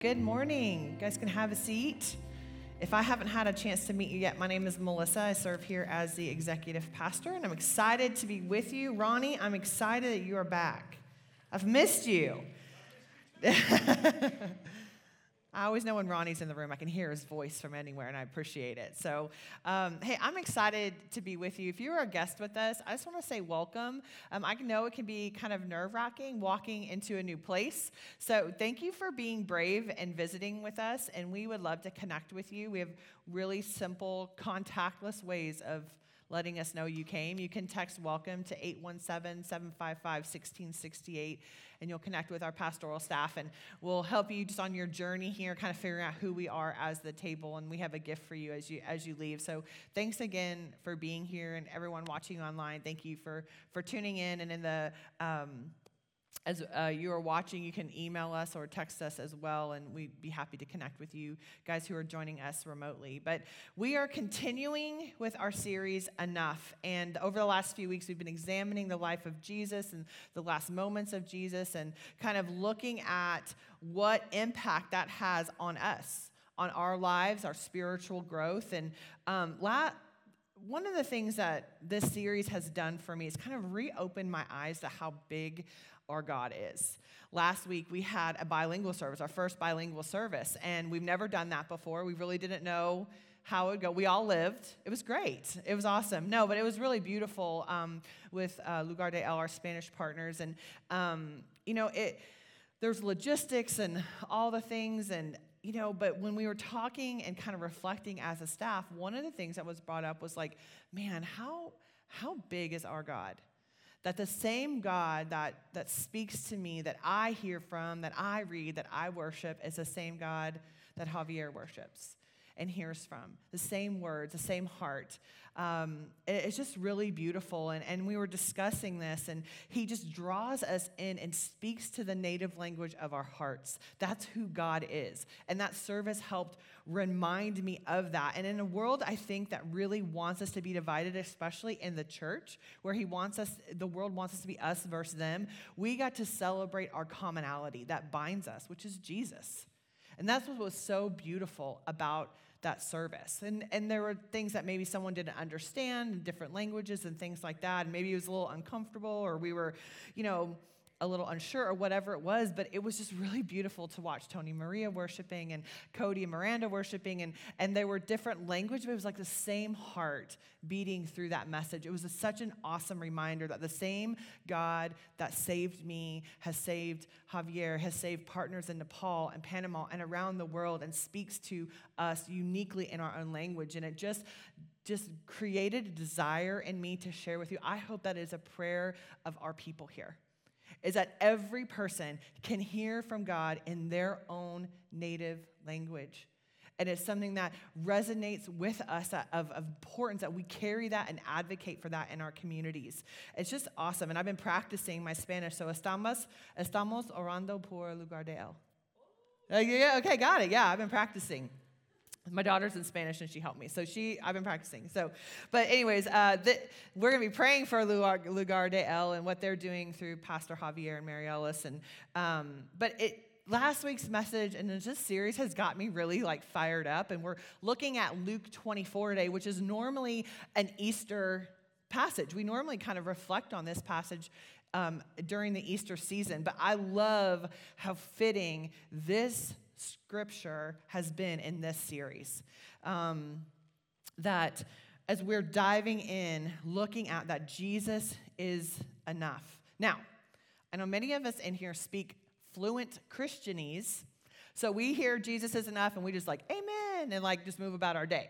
Good morning. You guys can have a seat. If I haven't had a chance to meet you yet, my name is Melissa. I serve here as the executive pastor, and I'm excited to be with you. Ronnie, I'm excited that you are back. I've missed you. I always know when Ronnie's in the room, I can hear his voice from anywhere, and I appreciate it. So, um, hey, I'm excited to be with you. If you're a guest with us, I just want to say welcome. Um, I know it can be kind of nerve wracking walking into a new place. So, thank you for being brave and visiting with us, and we would love to connect with you. We have really simple, contactless ways of letting us know you came. You can text welcome to 817 755 1668 and you'll connect with our pastoral staff and we'll help you just on your journey here, kind of figuring out who we are as the table. And we have a gift for you as you as you leave. So thanks again for being here and everyone watching online. Thank you for for tuning in and in the um, as uh, you are watching, you can email us or text us as well, and we'd be happy to connect with you guys who are joining us remotely. But we are continuing with our series, Enough. And over the last few weeks, we've been examining the life of Jesus and the last moments of Jesus and kind of looking at what impact that has on us, on our lives, our spiritual growth. And um, one of the things that this series has done for me is kind of reopened my eyes to how big our God is. Last week we had a bilingual service, our first bilingual service, and we've never done that before. We really didn't know how it would go. We all lived. It was great. It was awesome. No, but it was really beautiful um, with uh, Lugar de El, our Spanish partners, and um, you know it. There's logistics and all the things, and you know, but when we were talking and kind of reflecting as a staff, one of the things that was brought up was like, man, how how big is our God? that the same God that, that speaks to me, that I hear from, that I read, that I worship, is the same God that Javier worships and hears from. The same words, the same heart. Um, it's just really beautiful. And, and we were discussing this, and he just draws us in and speaks to the native language of our hearts. That's who God is. And that service helped remind me of that. And in a world, I think, that really wants us to be divided, especially in the church, where he wants us, the world wants us to be us versus them, we got to celebrate our commonality that binds us, which is Jesus. And that's what was so beautiful about that service. And, and there were things that maybe someone didn't understand different languages and things like that. And maybe it was a little uncomfortable or we were, you know, a little unsure or whatever it was, but it was just really beautiful to watch Tony Maria worshiping and Cody and Miranda worshiping. And, and there were different language, but it was like the same heart beating through that message. It was a, such an awesome reminder that the same God that saved me has saved Javier, has saved partners in Nepal and Panama and around the world and speaks to us uniquely in our own language. And it just just created a desire in me to share with you. I hope that is a prayer of our people here is that every person can hear from God in their own native language. And it's something that resonates with us of, importance that we carry that and advocate for that in our communities. It's just awesome. And I've been practicing my Spanish. So estamos, estamos orando por lugar de él. Uh, yeah, okay, got it. Yeah, I've been practicing. My daughter's in Spanish and she helped me. So she, I've been practicing. So, but anyways, uh, we're going to be praying for Lugar, Lugar de El and what they're doing through Pastor Javier and Mary Ellis. And, um, but it, last week's message and this series has got me really like fired up. And we're looking at Luke 24 today, which is normally an Easter passage. We normally kind of reflect on this passage um, during the Easter season, but I love how fitting this scripture has been in this series. Um, that as we're diving in, looking at that Jesus is enough. Now, I know many of us in here speak fluent Christianese, so we hear Jesus is enough and we just like, amen, and like just move about our day.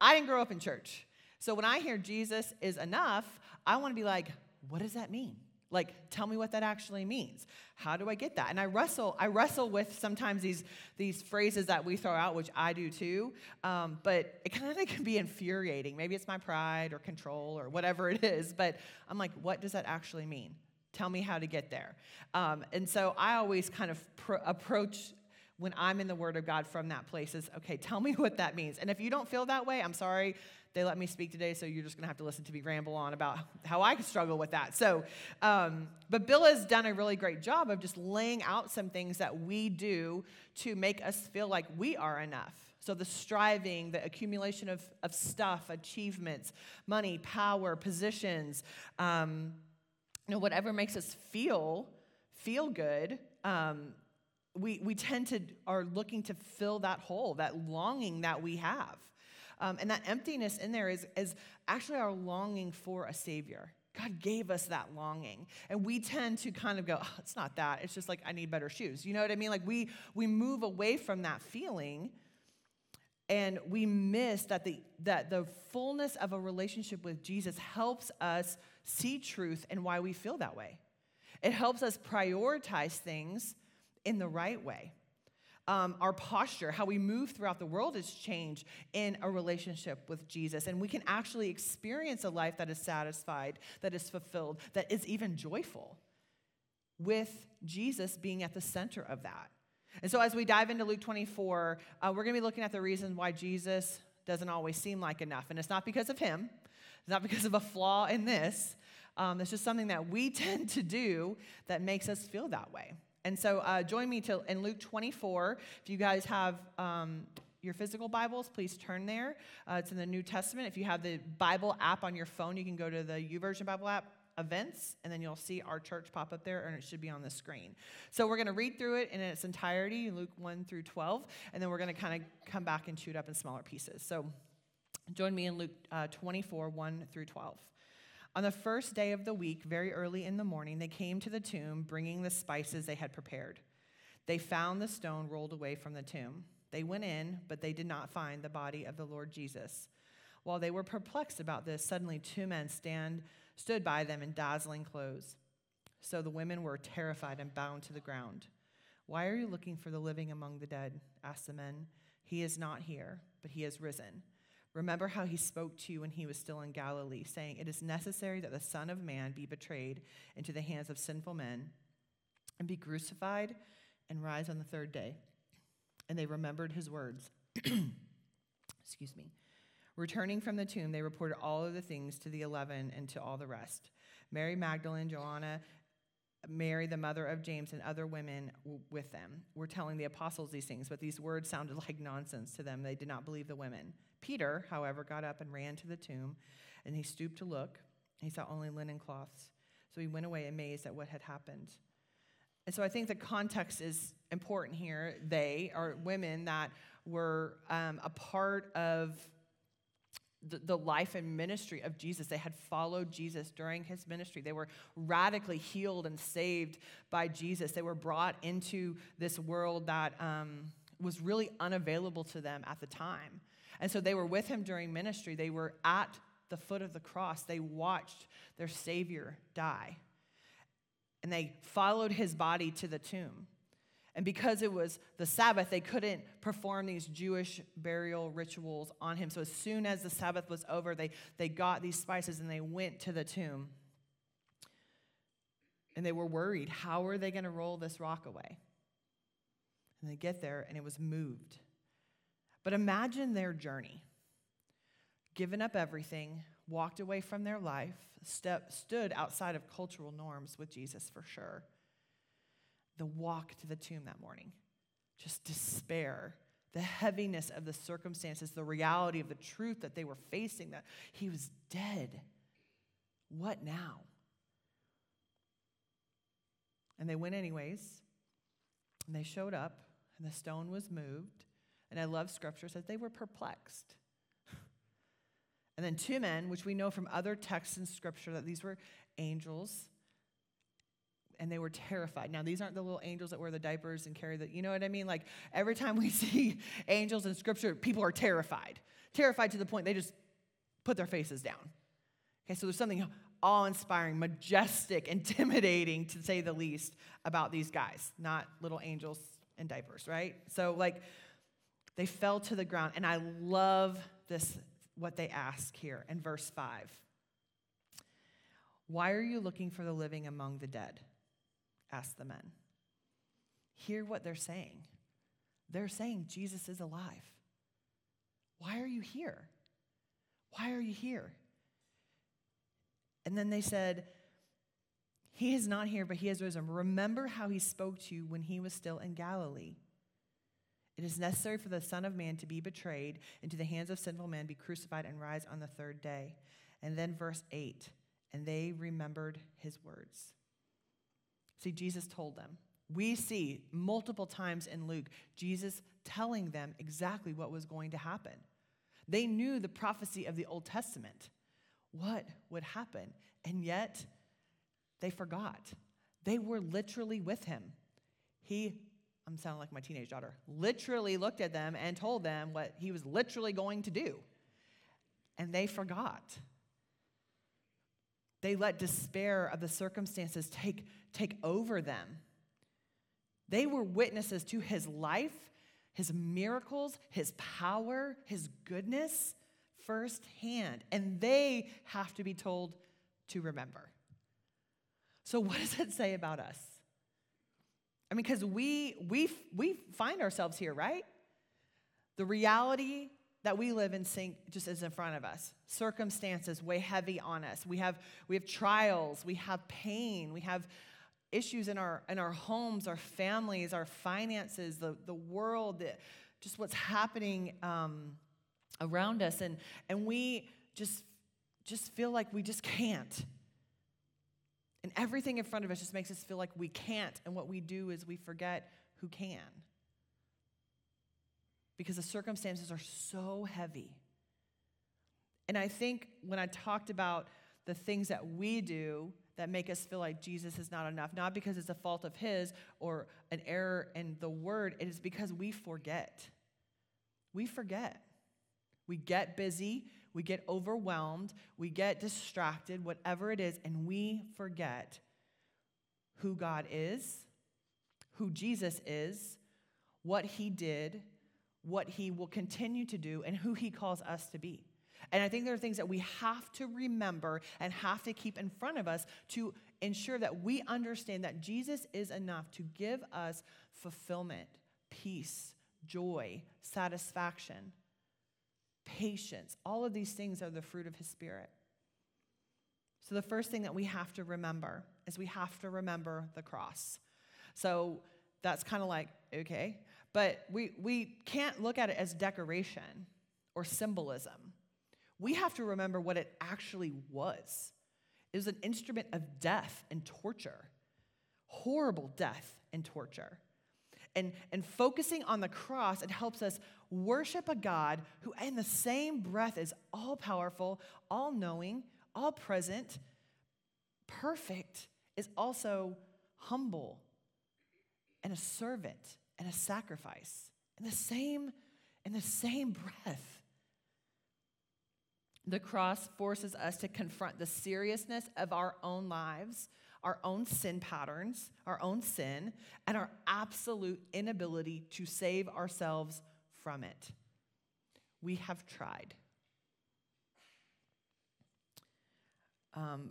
I didn't grow up in church. So when I hear Jesus is enough, I want to be like, what does that mean? Like, tell me what that actually means. How do I get that? And I wrestle, I wrestle with sometimes these, these phrases that we throw out, which I do too. Um, but it kind of can be infuriating. Maybe it's my pride or control or whatever it is. But I'm like, what does that actually mean? Tell me how to get there. Um, and so I always kind of pro- approach when I'm in the Word of God from that place is okay, tell me what that means. And if you don't feel that way, I'm sorry, they let me speak today, so you're just going to have to listen to me ramble on about how I struggle with that. So, um, but Bill has done a really great job of just laying out some things that we do to make us feel like we are enough. So, the striving, the accumulation of, of stuff, achievements, money, power, positions, um, you know, whatever makes us feel feel good, um, we, we tend to are looking to fill that hole, that longing that we have. Um, and that emptiness in there is, is actually our longing for a Savior. God gave us that longing. And we tend to kind of go, oh, it's not that. It's just like, I need better shoes. You know what I mean? Like we, we move away from that feeling and we miss that the, that the fullness of a relationship with Jesus helps us see truth and why we feel that way. It helps us prioritize things in the right way. Um, our posture, how we move throughout the world is changed in a relationship with Jesus. And we can actually experience a life that is satisfied, that is fulfilled, that is even joyful with Jesus being at the center of that. And so, as we dive into Luke 24, uh, we're going to be looking at the reasons why Jesus doesn't always seem like enough. And it's not because of him, it's not because of a flaw in this. Um, it's just something that we tend to do that makes us feel that way. And so uh, join me to, in Luke 24. If you guys have um, your physical Bibles, please turn there. Uh, it's in the New Testament. If you have the Bible app on your phone, you can go to the YouVersion Bible app events, and then you'll see our church pop up there, and it should be on the screen. So we're going to read through it in its entirety, Luke 1 through 12, and then we're going to kind of come back and chew it up in smaller pieces. So join me in Luke uh, 24, 1 through 12. On the first day of the week, very early in the morning, they came to the tomb bringing the spices they had prepared. They found the stone rolled away from the tomb. They went in, but they did not find the body of the Lord Jesus. While they were perplexed about this, suddenly two men stand, stood by them in dazzling clothes. So the women were terrified and bound to the ground. Why are you looking for the living among the dead? asked the men. He is not here, but he has risen. Remember how he spoke to you when he was still in Galilee, saying, It is necessary that the Son of Man be betrayed into the hands of sinful men and be crucified and rise on the third day. And they remembered his words. Excuse me. Returning from the tomb, they reported all of the things to the eleven and to all the rest. Mary Magdalene, Joanna, Mary, the mother of James, and other women with them were telling the apostles these things, but these words sounded like nonsense to them. They did not believe the women. Peter, however, got up and ran to the tomb, and he stooped to look. He saw only linen cloths. So he went away amazed at what had happened. And so I think the context is important here. They are women that were um, a part of the, the life and ministry of Jesus. They had followed Jesus during his ministry. They were radically healed and saved by Jesus. They were brought into this world that um, was really unavailable to them at the time. And so they were with him during ministry. They were at the foot of the cross. They watched their Savior die. And they followed his body to the tomb. And because it was the Sabbath, they couldn't perform these Jewish burial rituals on him. So as soon as the Sabbath was over, they, they got these spices and they went to the tomb. And they were worried how are they going to roll this rock away? And they get there and it was moved. But imagine their journey. Given up everything, walked away from their life, step, stood outside of cultural norms with Jesus for sure. The walk to the tomb that morning, just despair, the heaviness of the circumstances, the reality of the truth that they were facing that he was dead. What now? And they went anyways, and they showed up, and the stone was moved and I love scripture, says they were perplexed. And then two men, which we know from other texts in scripture that these were angels, and they were terrified. Now, these aren't the little angels that wear the diapers and carry the, you know what I mean? Like every time we see angels in scripture, people are terrified. Terrified to the point they just put their faces down. Okay, so there's something awe inspiring, majestic, intimidating, to say the least, about these guys, not little angels in diapers, right? So, like, they fell to the ground. And I love this, what they ask here in verse 5. Why are you looking for the living among the dead? Asked the men. Hear what they're saying. They're saying Jesus is alive. Why are you here? Why are you here? And then they said, He is not here, but he has risen. Remember how he spoke to you when he was still in Galilee. It is necessary for the Son of Man to be betrayed into the hands of sinful men, be crucified, and rise on the third day. And then verse 8, and they remembered his words. See, Jesus told them. We see multiple times in Luke Jesus telling them exactly what was going to happen. They knew the prophecy of the Old Testament, what would happen, and yet they forgot. They were literally with him. He I'm sounding like my teenage daughter, literally looked at them and told them what he was literally going to do. And they forgot. They let despair of the circumstances take, take over them. They were witnesses to his life, his miracles, his power, his goodness firsthand. And they have to be told to remember. So, what does it say about us? I mean, because we, we, we find ourselves here, right? The reality that we live in sync just is in front of us. Circumstances weigh heavy on us. We have, we have trials, we have pain, we have issues in our, in our homes, our families, our finances, the, the world, the, just what's happening um, around us. And, and we just, just feel like we just can't. And everything in front of us just makes us feel like we can't. And what we do is we forget who can. Because the circumstances are so heavy. And I think when I talked about the things that we do that make us feel like Jesus is not enough, not because it's a fault of His or an error in the Word, it is because we forget. We forget. We get busy, we get overwhelmed, we get distracted, whatever it is, and we forget who God is, who Jesus is, what he did, what he will continue to do, and who he calls us to be. And I think there are things that we have to remember and have to keep in front of us to ensure that we understand that Jesus is enough to give us fulfillment, peace, joy, satisfaction patience. All of these things are the fruit of his spirit. So, the first thing that we have to remember is we have to remember the cross. So, that's kind of like, okay, but we, we can't look at it as decoration or symbolism. We have to remember what it actually was. It was an instrument of death and torture, horrible death and torture. And, and focusing on the cross, it helps us worship a God who, in the same breath, is all powerful, all knowing, all present, perfect, is also humble and a servant and a sacrifice in the same in the same breath the cross forces us to confront the seriousness of our own lives our own sin patterns, our own sin, and our absolute inability to save ourselves from it. We have tried. Um,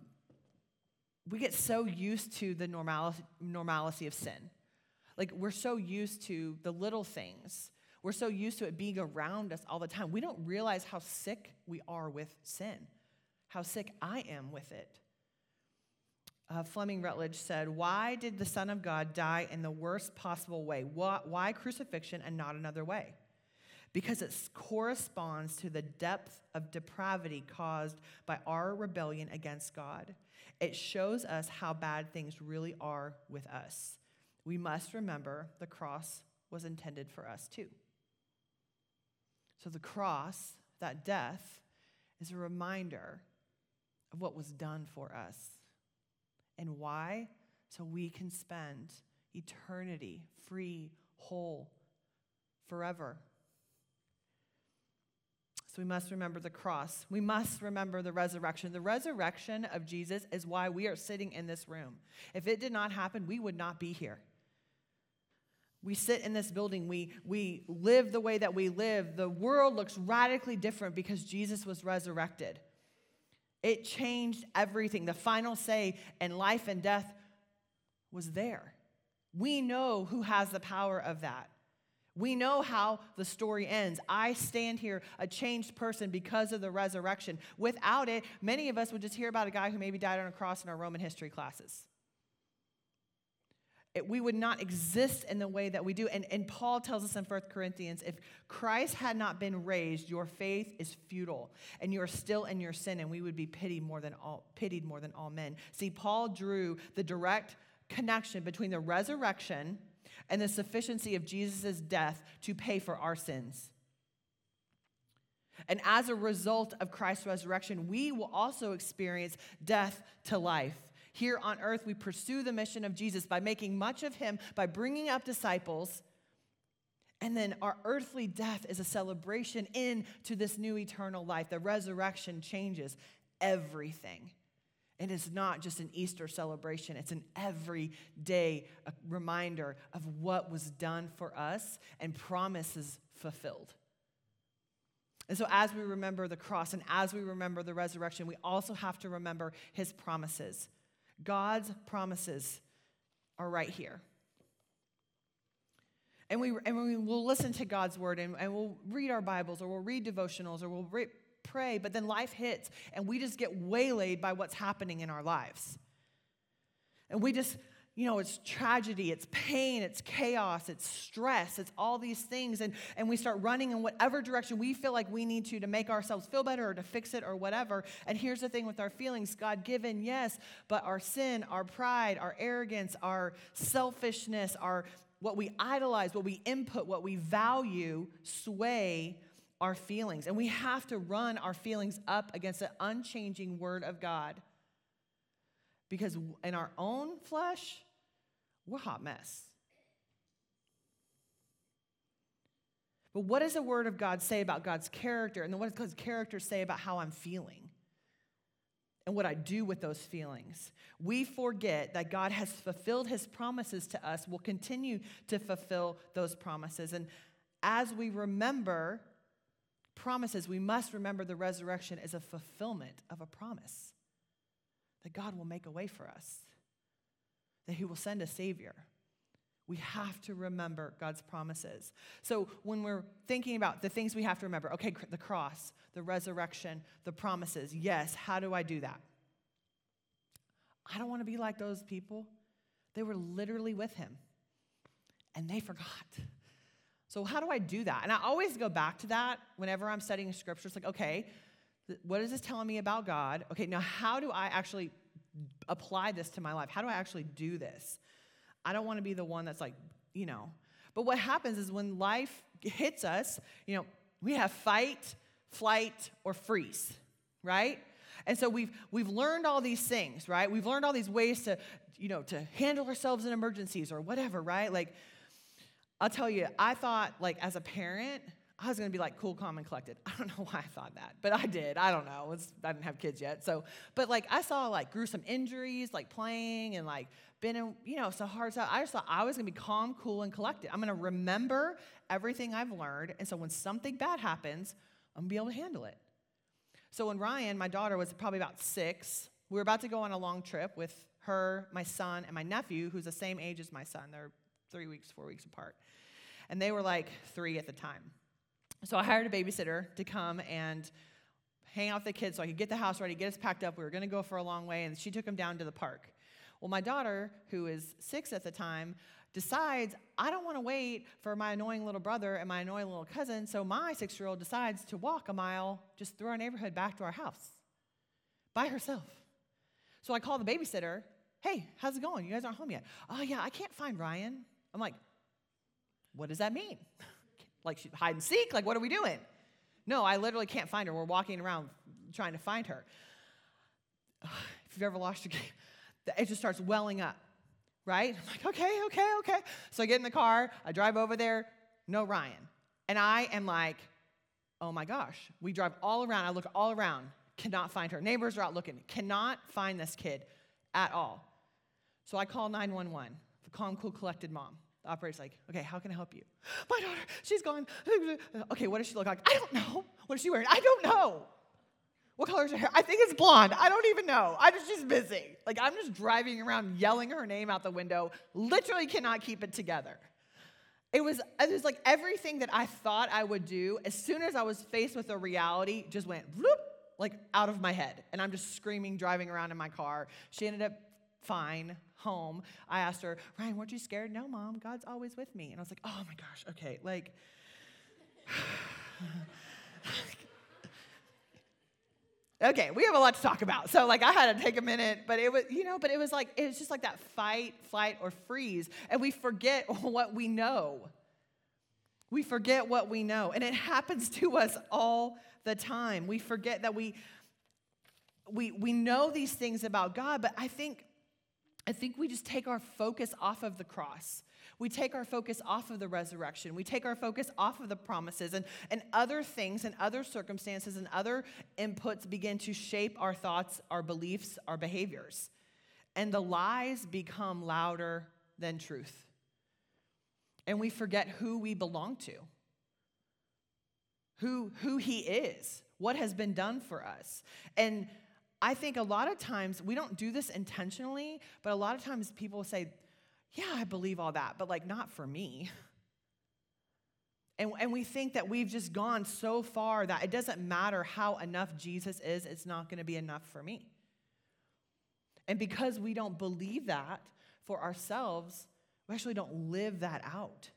we get so used to the normality, normalcy of sin. Like, we're so used to the little things. We're so used to it being around us all the time. We don't realize how sick we are with sin, how sick I am with it uh, Fleming Rutledge said, Why did the Son of God die in the worst possible way? Why, why crucifixion and not another way? Because it corresponds to the depth of depravity caused by our rebellion against God. It shows us how bad things really are with us. We must remember the cross was intended for us too. So the cross, that death, is a reminder of what was done for us. And why? So we can spend eternity free, whole, forever. So we must remember the cross. We must remember the resurrection. The resurrection of Jesus is why we are sitting in this room. If it did not happen, we would not be here. We sit in this building, we, we live the way that we live. The world looks radically different because Jesus was resurrected. It changed everything. The final say in life and death was there. We know who has the power of that. We know how the story ends. I stand here a changed person because of the resurrection. Without it, many of us would just hear about a guy who maybe died on a cross in our Roman history classes. We would not exist in the way that we do. And, and Paul tells us in 1 Corinthians if Christ had not been raised, your faith is futile and you are still in your sin, and we would be pitied more than all, pitied more than all men. See, Paul drew the direct connection between the resurrection and the sufficiency of Jesus' death to pay for our sins. And as a result of Christ's resurrection, we will also experience death to life. Here on earth, we pursue the mission of Jesus by making much of him, by bringing up disciples. And then our earthly death is a celebration into this new eternal life. The resurrection changes everything. It is not just an Easter celebration, it's an everyday uh, reminder of what was done for us and promises fulfilled. And so, as we remember the cross and as we remember the resurrection, we also have to remember his promises. God's promises are right here. And, we, and we will listen to God's word and, and we'll read our Bibles or we'll read devotionals or we'll re- pray, but then life hits and we just get waylaid by what's happening in our lives. And we just you know, it's tragedy, it's pain, it's chaos, it's stress, it's all these things. And, and we start running in whatever direction we feel like we need to to make ourselves feel better or to fix it or whatever. And here's the thing with our feelings God given, yes, but our sin, our pride, our arrogance, our selfishness, our what we idolize, what we input, what we value sway our feelings. And we have to run our feelings up against the unchanging word of God. Because in our own flesh, we're a hot mess. But what does the Word of God say about God's character? And then what does God's character say about how I'm feeling? And what I do with those feelings. We forget that God has fulfilled his promises to us, will continue to fulfill those promises. And as we remember promises, we must remember the resurrection as a fulfillment of a promise that God will make a way for us that He will send a Savior. We have to remember God's promises. So when we're thinking about the things we have to remember, okay, the cross, the resurrection, the promises, yes, how do I do that? I don't want to be like those people. They were literally with Him and they forgot. So, how do I do that? And I always go back to that whenever I'm studying scripture. It's like, okay, what is this telling me about God? Okay, now how do I actually apply this to my life? How do I actually do this? I don't want to be the one that's like, you know. But what happens is when life hits us, you know, we have fight, flight, or freeze, right? And so we've we've learned all these things, right? We've learned all these ways to, you know, to handle ourselves in emergencies or whatever, right? Like I'll tell you, I thought like as a parent, I was going to be like cool, calm, and collected. I don't know why I thought that, but I did. I don't know. Was, I didn't have kids yet. So, but like I saw like gruesome injuries, like playing and like been in, you know, so hard stuff. I just thought I was going to be calm, cool, and collected. I'm going to remember everything I've learned. And so when something bad happens, I'm going to be able to handle it. So when Ryan, my daughter, was probably about six, we were about to go on a long trip with her, my son, and my nephew, who's the same age as my son. They're three weeks, four weeks apart. And they were like three at the time. So I hired a babysitter to come and hang out with the kids so I could get the house ready, get us packed up. We were going to go for a long way, and she took them down to the park. Well, my daughter, who is six at the time, decides, I don't want to wait for my annoying little brother and my annoying little cousin. So my six year old decides to walk a mile just through our neighborhood back to our house by herself. So I call the babysitter, Hey, how's it going? You guys aren't home yet. Oh, yeah, I can't find Ryan. I'm like, What does that mean? Like hide and seek? Like, what are we doing? No, I literally can't find her. We're walking around trying to find her. If you've ever lost your game, it just starts welling up, right? I'm like, okay, okay, okay. So I get in the car, I drive over there, no Ryan. And I am like, oh my gosh. We drive all around, I look all around, cannot find her. Neighbors are out looking, cannot find this kid at all. So I call 911, the calm, cool, collected mom. The operator's like, okay, how can I help you? My daughter, she's gone. Okay, what does she look like? I don't know. What is she wearing? I don't know. What color is her hair? I think it's blonde. I don't even know. I just busy. Like I'm just driving around yelling her name out the window. Literally cannot keep it together. It was, it was like everything that I thought I would do, as soon as I was faced with a reality, just went whoop, like out of my head. And I'm just screaming, driving around in my car. She ended up fine home. I asked her, Ryan, weren't you scared? No, mom, God's always with me. And I was like, oh my gosh, okay, like, okay, we have a lot to talk about. So like I had to take a minute, but it was, you know, but it was like, it was just like that fight, flight, or freeze. And we forget what we know. We forget what we know. And it happens to us all the time. We forget that we we we know these things about God, but I think I think we just take our focus off of the cross. We take our focus off of the resurrection. We take our focus off of the promises, and, and other things and other circumstances and other inputs begin to shape our thoughts, our beliefs, our behaviors. And the lies become louder than truth. And we forget who we belong to, who, who He is, what has been done for us. And I think a lot of times, we don't do this intentionally, but a lot of times people say, yeah, I believe all that, but like not for me. And, and we think that we've just gone so far that it doesn't matter how enough Jesus is, it's not going to be enough for me. And because we don't believe that for ourselves, we actually don't live that out.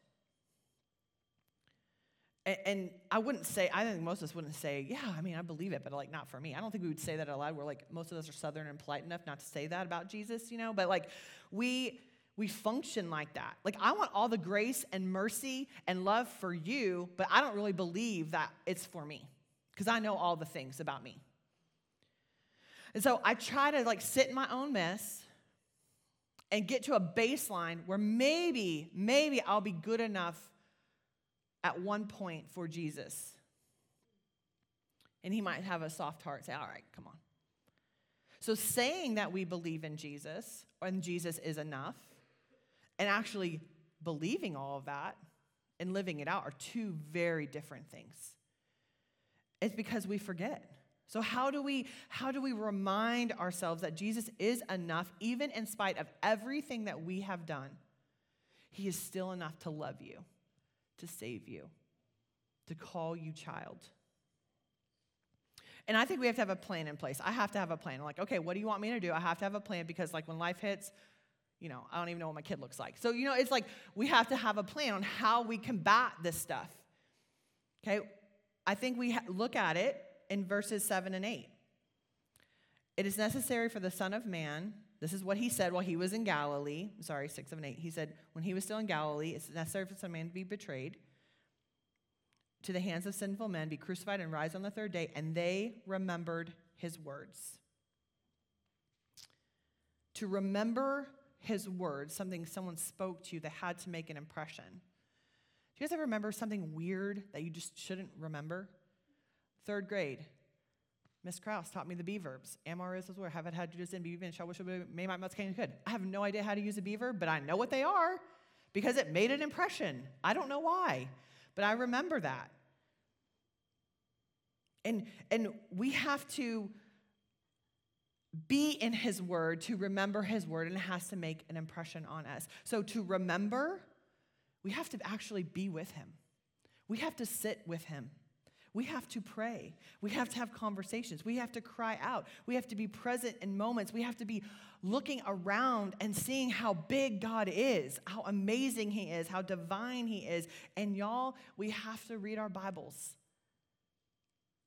And, and, I wouldn't say, I think most of us wouldn't say, yeah, I mean, I believe it, but like not for me. I don't think we would say that aloud. We're like, most of us are Southern and polite enough not to say that about Jesus, you know, but like we we function like that. Like, I want all the grace and mercy and love for you, but I don't really believe that it's for me because I know all the things about me. And so I try to like sit in my own mess and get to a baseline where maybe, maybe I'll be good enough at one point for Jesus. And he might have a soft heart, say, All right, come on. So saying that we believe in Jesus and Jesus is enough and actually believing all of that and living it out are two very different things. It's because we forget. So how do we how do we remind ourselves that Jesus is enough even in spite of everything that we have done? He is still enough to love you, to save you, to call you child. And I think we have to have a plan in place. I have to have a plan. I'm like, okay, what do you want me to do? I have to have a plan because, like, when life hits, you know, I don't even know what my kid looks like. So, you know, it's like we have to have a plan on how we combat this stuff. Okay? I think we ha- look at it in verses 7 and 8. It is necessary for the Son of Man, this is what he said while he was in Galilee. Sorry, 6, 7, 8. He said, when he was still in Galilee, it's necessary for some Man to be betrayed to the hands of sinful men, be crucified, and rise on the third day. And they remembered his words. To remember his words, something someone spoke to you that had to make an impression. Do you guys ever remember something weird that you just shouldn't remember? Third grade, Miss Krause taught me the be verbs. Am, are, is, was, were, have it, had, you just, in, be, been, shall, wish, may, might, must, could. I have no idea how to use a be verb, but I know what they are because it made an impression. I don't know why, but I remember that. And, and we have to be in his word, to remember his word, and it has to make an impression on us. So to remember, we have to actually be with him. We have to sit with him. We have to pray. We have to have conversations. We have to cry out. We have to be present in moments. We have to be looking around and seeing how big God is, how amazing He is, how divine He is. And y'all, we have to read our Bibles.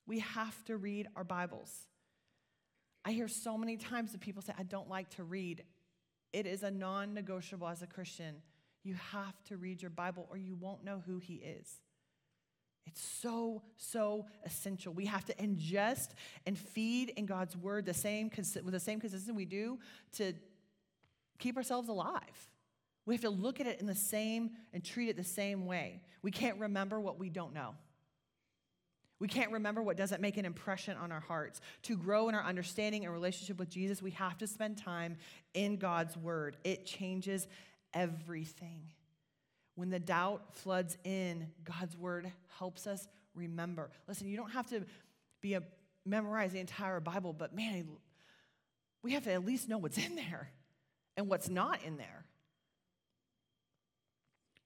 We have to read our Bibles. I hear so many times that people say, I don't like to read. It is a non negotiable as a Christian. You have to read your Bible or you won't know who He is. It's so, so essential. We have to ingest and feed in God's word the same, with the same consistency we do to keep ourselves alive. We have to look at it in the same and treat it the same way. We can't remember what we don't know. We can't remember what doesn't make an impression on our hearts. To grow in our understanding and relationship with Jesus, we have to spend time in God's word. It changes everything. When the doubt floods in, God's word helps us remember. Listen, you don't have to be a memorize the entire Bible, but man, we have to at least know what's in there and what's not in there.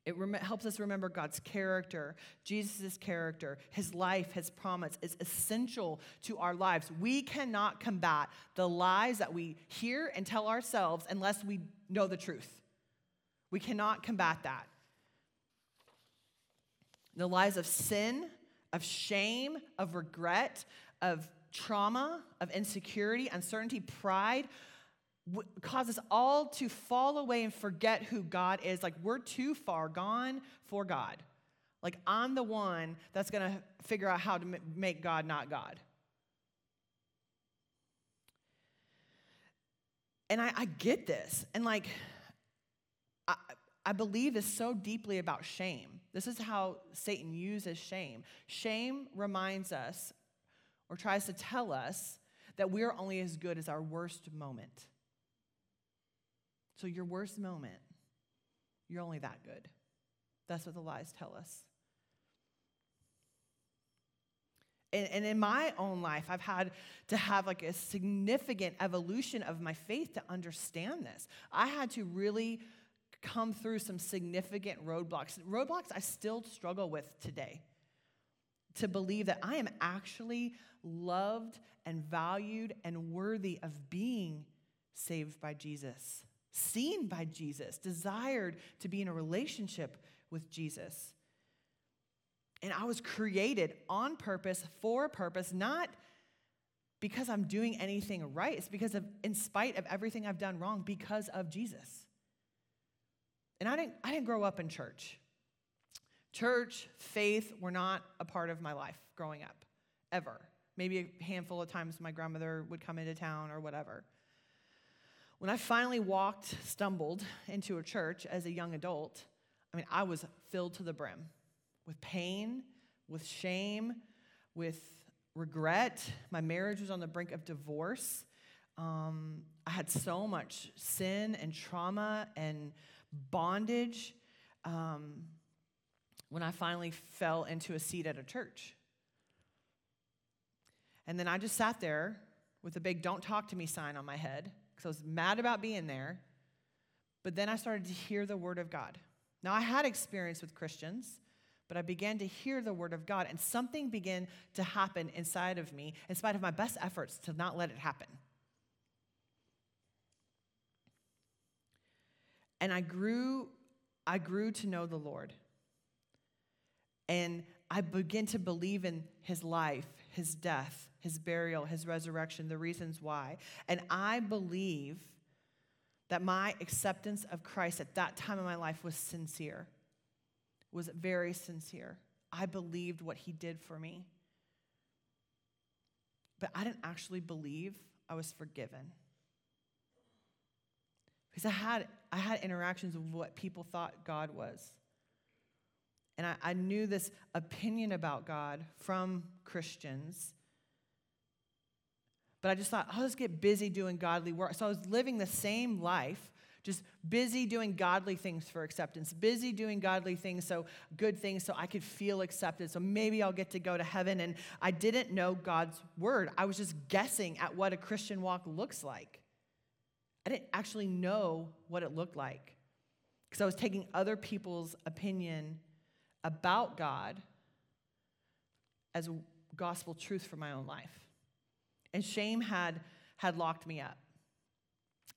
It rem- helps us remember God's character, Jesus' character, his life, his promise is essential to our lives. We cannot combat the lies that we hear and tell ourselves unless we know the truth. We cannot combat that. The lies of sin, of shame, of regret, of trauma, of insecurity, uncertainty, pride cause us all to fall away and forget who God is. Like we're too far gone for God. Like I'm the one that's going to figure out how to make God not God. And I, I get this. And like, I, I believe is so deeply about shame. This is how Satan uses shame. Shame reminds us or tries to tell us that we're only as good as our worst moment. So, your worst moment, you're only that good. That's what the lies tell us. And, and, in my own life, I've had to have like a significant evolution of my faith to understand this. I had to really come through some significant roadblocks, roadblocks I still struggle with today, to believe that I am actually loved and valued and worthy of being saved by Jesus seen by Jesus, desired to be in a relationship with Jesus. And I was created on purpose, for a purpose, not because I'm doing anything right. It's because of, in spite of everything I've done wrong, because of Jesus. And I didn't, I didn't grow up in church. Church, faith were not a part of my life growing up, ever. Maybe a handful of times my grandmother would come into town or whatever. When I finally walked, stumbled into a church as a young adult, I mean, I was filled to the brim with pain, with shame, with regret. My marriage was on the brink of divorce. Um, I had so much sin and trauma and bondage um, when I finally fell into a seat at a church. And then I just sat there with a big don't talk to me sign on my head because I was mad about being there. But then I started to hear the word of God. Now, I had experience with Christians, but I began to hear the word of God, and something began to happen inside of me, in spite of my best efforts to not let it happen. And I grew, I grew to know the Lord. And I began to believe in his life, his death, his burial, his resurrection, the reasons why. And I believe that my acceptance of Christ at that time in my life was sincere, was very sincere. I believed what he did for me. But I didn't actually believe I was forgiven. Because I had, I had interactions with what people thought God was. And I, I knew this opinion about God from Christians but I just thought, oh, I'll just get busy doing godly work. So I was living the same life, just busy doing godly things for acceptance, busy doing godly things, so good things, so I could feel accepted. So maybe I'll get to go to heaven. And I didn't know God's word. I was just guessing at what a Christian walk looks like. I didn't actually know what it looked like because I was taking other people's opinion about God as gospel truth for my own life. And shame had, had locked me up,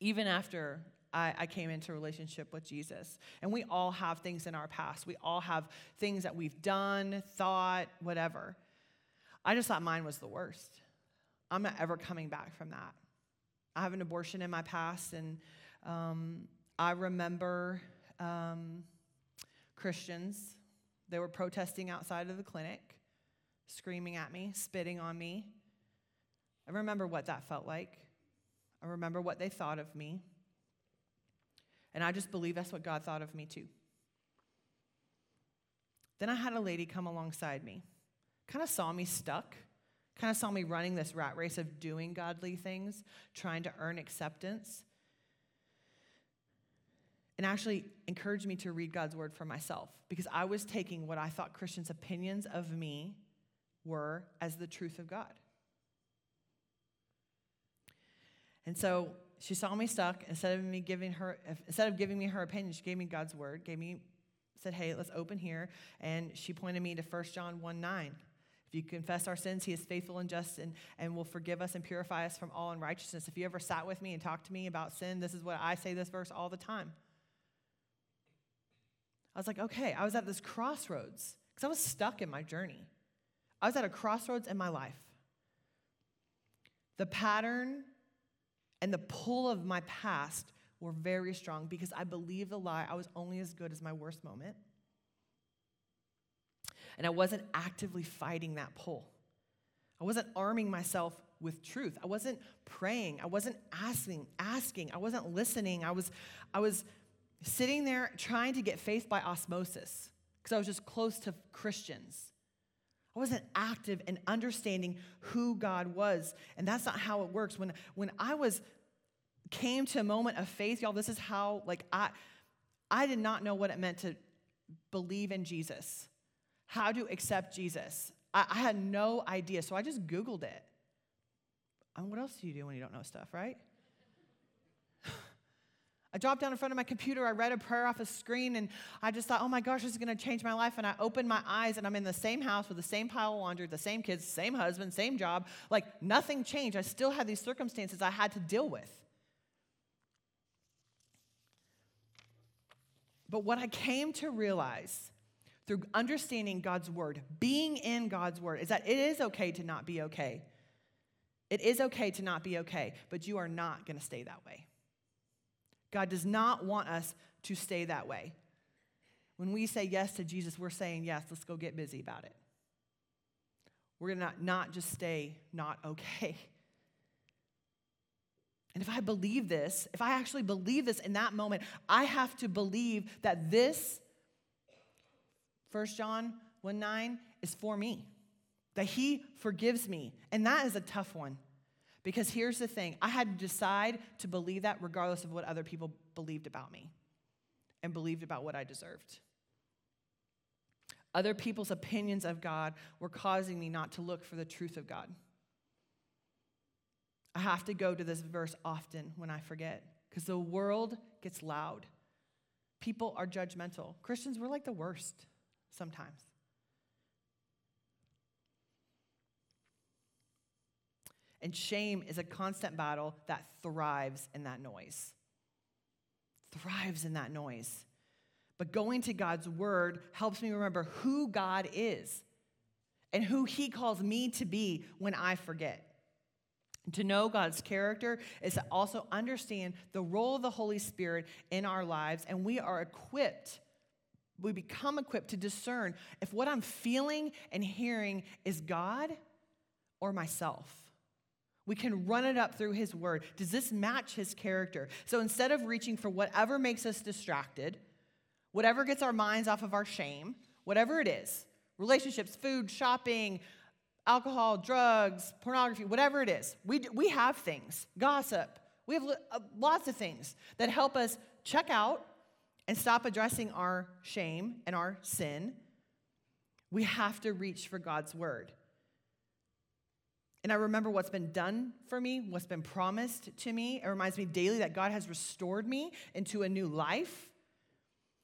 even after I, I, came into relationship with Jesus. And we all have things in our past. We all have things that we've done, thought, whatever. I just thought mine was the worst. I'm not ever coming back from that. I have an abortion in my past, and um, I remember um, Christians. They were protesting outside of the clinic, screaming at me, spitting on me. I remember what that felt like. I remember what they thought of me. And I just believe that's what God thought of me too. Then I had a lady come alongside me, kind of saw me stuck, kind of saw me running this rat race of doing godly things, trying to earn acceptance, and actually encouraged me to read God's word for myself because I was taking what I thought Christians' opinions of me were as the truth of God. And so she saw me stuck. Instead of me giving her, instead of giving me her opinion, she gave me God's word, gave me said, Hey, let's open here. And she pointed me to 1 John 1 9. If you confess our sins, he is faithful and just and, and will forgive us and purify us from all unrighteousness. If you ever sat with me and talked to me about sin, this is what I say this verse all the time. I was like, okay, I was at this crossroads because I was stuck in my journey. I was at a crossroads in my life. The pattern and the pull of my past were very strong because I believed the lie I was only as good as my worst moment. And I wasn't actively fighting that pull. I wasn't arming myself with truth. I wasn't praying. I wasn't asking, asking. I wasn't listening. I was, I was sitting there trying to get faith by osmosis because I was just close to Christians. I wasn't active in understanding who God was. And that's not how it works. When, when I was came to a moment of faith, y'all, this is how, like, I I did not know what it meant to believe in Jesus, how to accept Jesus. I, I had no idea. So I just Googled it. I mean, what else do you do when you don't know stuff, right? I dropped down in front of my computer, I read a prayer off a screen, and I just thought, oh my gosh, this is gonna change my life. And I opened my eyes, and I'm in the same house with the same pile of laundry, the same kids, same husband, same job. Like nothing changed. I still had these circumstances I had to deal with. But what I came to realize through understanding God's word, being in God's word, is that it is okay to not be okay. It is okay to not be okay, but you are not gonna stay that way. God does not want us to stay that way. When we say yes to Jesus, we're saying, yes, let's go get busy about it. We're going to not, not just stay not okay. And if I believe this, if I actually believe this in that moment, I have to believe that this, 1 John 1 9, is for me, that he forgives me. And that is a tough one. Because here's the thing I had to decide to believe that regardless of what other people believed about me and believed about what I deserved. Other people's opinions of God were causing me not to look for the truth of God. I have to go to this verse often when I forget because the world gets loud. People are judgmental. Christians, we're like the worst sometimes. And shame is a constant battle that thrives in that noise. Thrives in that noise. But going to God's word helps me remember who God is and who he calls me to be when I forget. To know God's character is to also understand the role of the Holy Spirit in our lives, and we are equipped, we become equipped to discern if what I'm feeling and hearing is God or myself. We can run it up through his word. Does this match his character? So instead of reaching for whatever makes us distracted, whatever gets our minds off of our shame, whatever it is relationships, food, shopping, alcohol, drugs, pornography, whatever it is we, we have things, gossip, we have uh, lots of things that help us check out and stop addressing our shame and our sin. We have to reach for God's word. And I remember what's been done for me, what's been promised to me. It reminds me daily that God has restored me into a new life.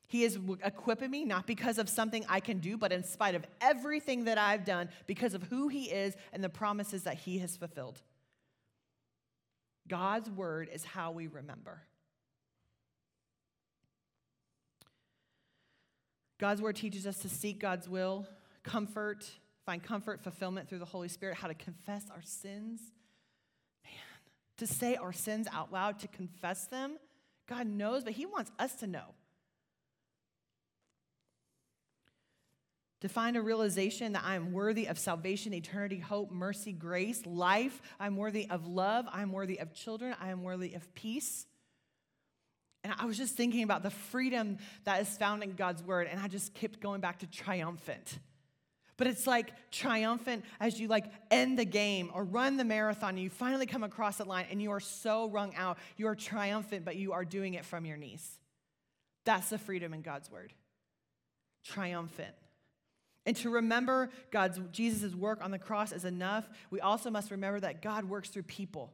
He is equipping me not because of something I can do, but in spite of everything that I've done, because of who He is and the promises that He has fulfilled. God's word is how we remember. God's word teaches us to seek God's will, comfort, find comfort, fulfillment through the Holy Spirit, how to confess our sins. Man, to say our sins out loud, to confess them, God knows, but He wants us to know. To find a realization that I am worthy of salvation, eternity, hope, mercy, grace, life. I'm worthy of love. I'm worthy of children. I am worthy of peace. And I was just thinking about the freedom that is found in God's word, and I just kept going back to triumphant. But it's like triumphant as you like end the game or run the marathon and you finally come across the line and you are so wrung out. You are triumphant, but you are doing it from your knees. That's the freedom in God's word. Triumphant. And to remember God's Jesus' work on the cross is enough, we also must remember that God works through people.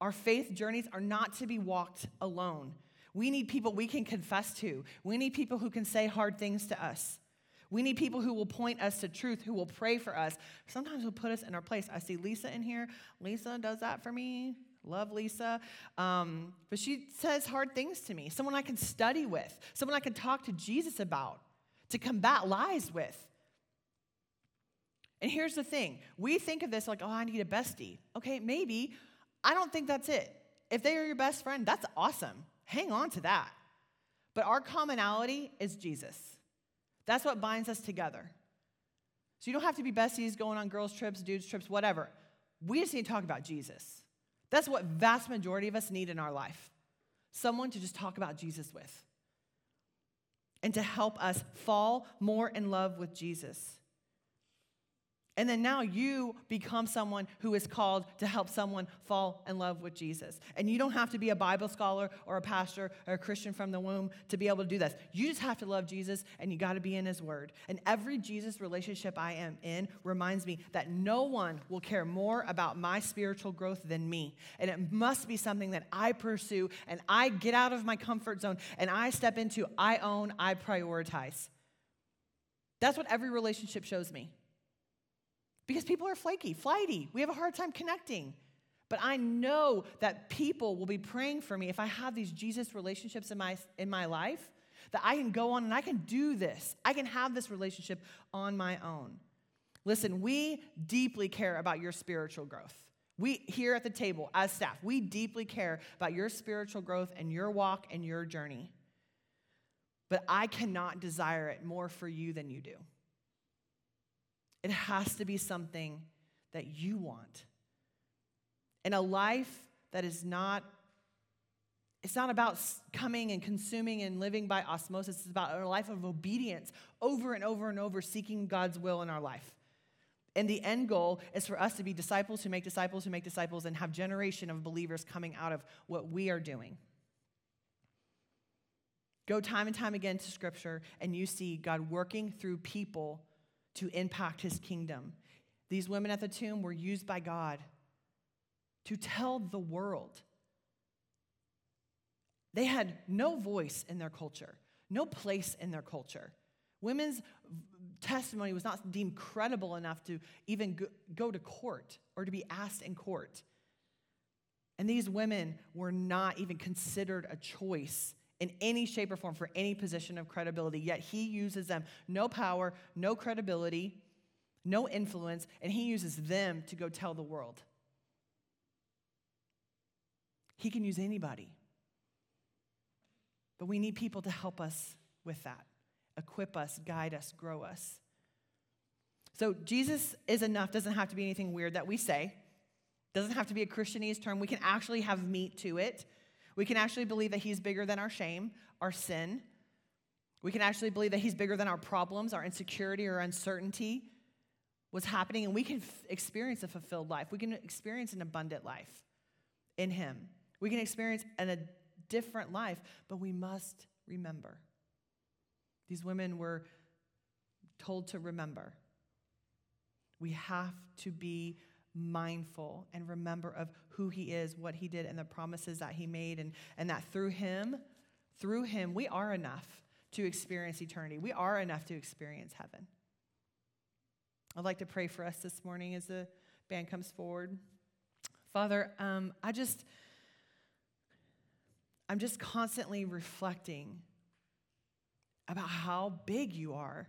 Our faith journeys are not to be walked alone. We need people we can confess to. We need people who can say hard things to us. We need people who will point us to truth, who will pray for us. Sometimes will put us in our place. I see Lisa in here. Lisa does that for me. Love Lisa. Um, but she says hard things to me. Someone I can study with, someone I can talk to Jesus about, to combat lies with. And here's the thing we think of this like, oh, I need a bestie. Okay, maybe. I don't think that's it. If they are your best friend, that's awesome. Hang on to that. But our commonality is Jesus. That's what binds us together. So you don't have to be besties going on girls' trips, dudes' trips, whatever. We just need to talk about Jesus. That's what vast majority of us need in our life. Someone to just talk about Jesus with. And to help us fall more in love with Jesus. And then now you become someone who is called to help someone fall in love with Jesus. And you don't have to be a Bible scholar or a pastor or a Christian from the womb to be able to do this. You just have to love Jesus and you got to be in his word. And every Jesus relationship I am in reminds me that no one will care more about my spiritual growth than me. And it must be something that I pursue and I get out of my comfort zone and I step into, I own, I prioritize. That's what every relationship shows me because people are flaky, flighty. We have a hard time connecting. But I know that people will be praying for me if I have these Jesus relationships in my, in my life, that I can go on and I can do this. I can have this relationship on my own. Listen, we deeply care about your spiritual growth. We here at the table as staff, we deeply care about your spiritual growth and your walk and your journey. But I cannot desire it more for you than you do. It has to be something that you want. In a life that is not it's not about coming and consuming and living by osmosis. It's about a life of obedience over and over and over, seeking God's will in our life. And the end goal is for us to be disciples who make disciples who make disciples and have generation of believers coming out of what we are doing. Go time and time again to scripture and you see God working through people to impact his kingdom. These women at the tomb were used by God to tell the world. They had no voice in their culture, no place in their culture. Women's testimony was not deemed credible enough to even go to court or to be asked in court. And these women were not even considered a choice in any shape or form for any position of credibility, yet he uses them. No power, no credibility, no influence, and he uses them to go tell the world. He can use anybody. But we need people to help us with that, equip us, guide us, grow us. So Jesus is enough, doesn't have to be anything weird that we say, doesn't have to be a Christianese term. We can actually have meat to it. We can actually believe that He's bigger than our shame, our sin. We can actually believe that He's bigger than our problems, our insecurity, or uncertainty, what's happening, and we can f- experience a fulfilled life. We can experience an abundant life in Him. We can experience an, a different life, but we must remember. These women were told to remember. We have to be mindful and remember of who he is, what he did, and the promises that he made, and, and that through him, through him, we are enough to experience eternity. We are enough to experience heaven. I'd like to pray for us this morning as the band comes forward. Father, um, I just, I'm just constantly reflecting about how big you are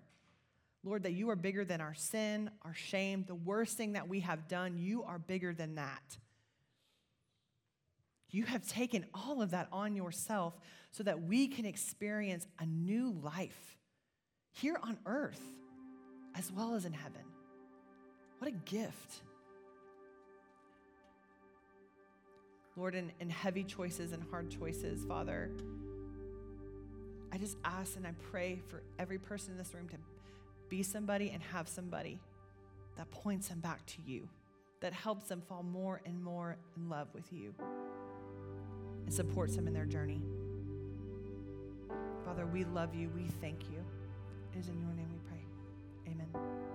Lord, that you are bigger than our sin, our shame, the worst thing that we have done. You are bigger than that. You have taken all of that on yourself so that we can experience a new life here on earth as well as in heaven. What a gift. Lord, in, in heavy choices and hard choices, Father, I just ask and I pray for every person in this room to be somebody and have somebody that points them back to you, that helps them fall more and more in love with you, and supports them in their journey. Father, we love you. We thank you. It is in your name we pray. Amen.